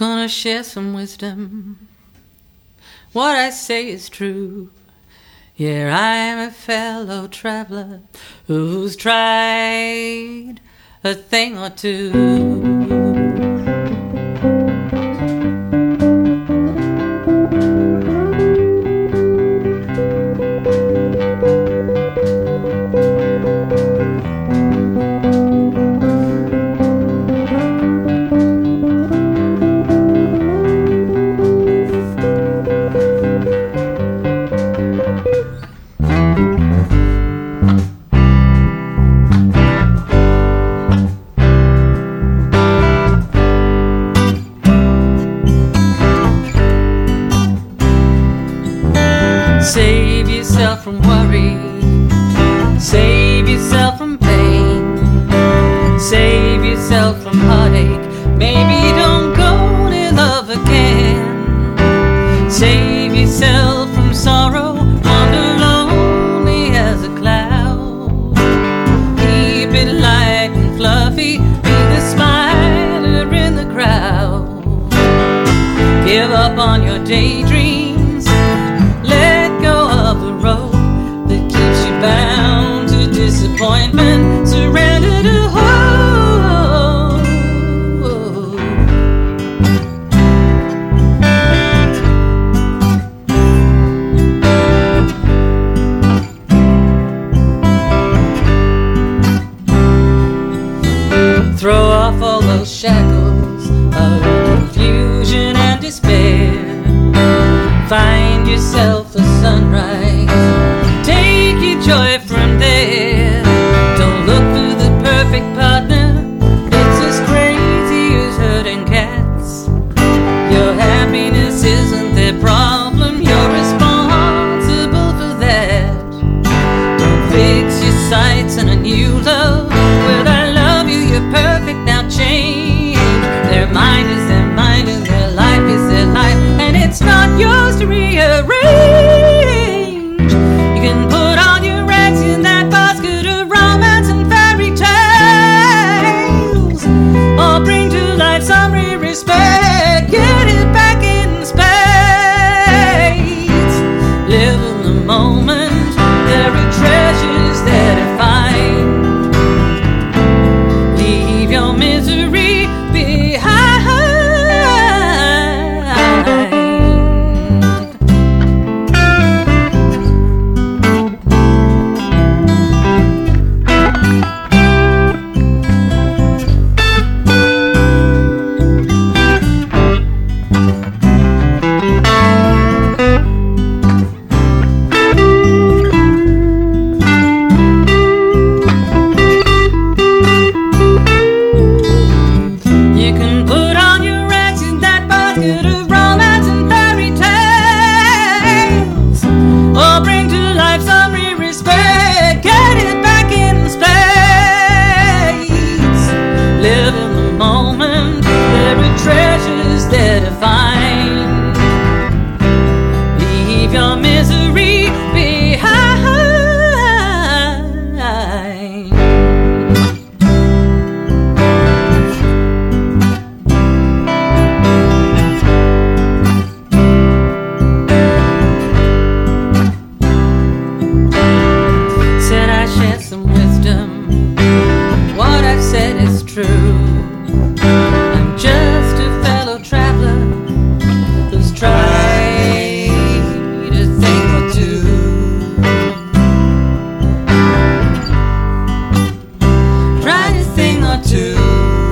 Gonna share some wisdom. What I say is true. Here I am a fellow traveler who's tried a thing or two. Save yourself from pain. Save yourself from heartache. Maybe don't go to love again. Save yourself from sorrow. Wander lonely as a cloud. Keep it light and fluffy. Be the in the crowd. Give up on your daydreams. of confusion and despair. Find yourself a sunrise, take your joy. legendary treasure. you.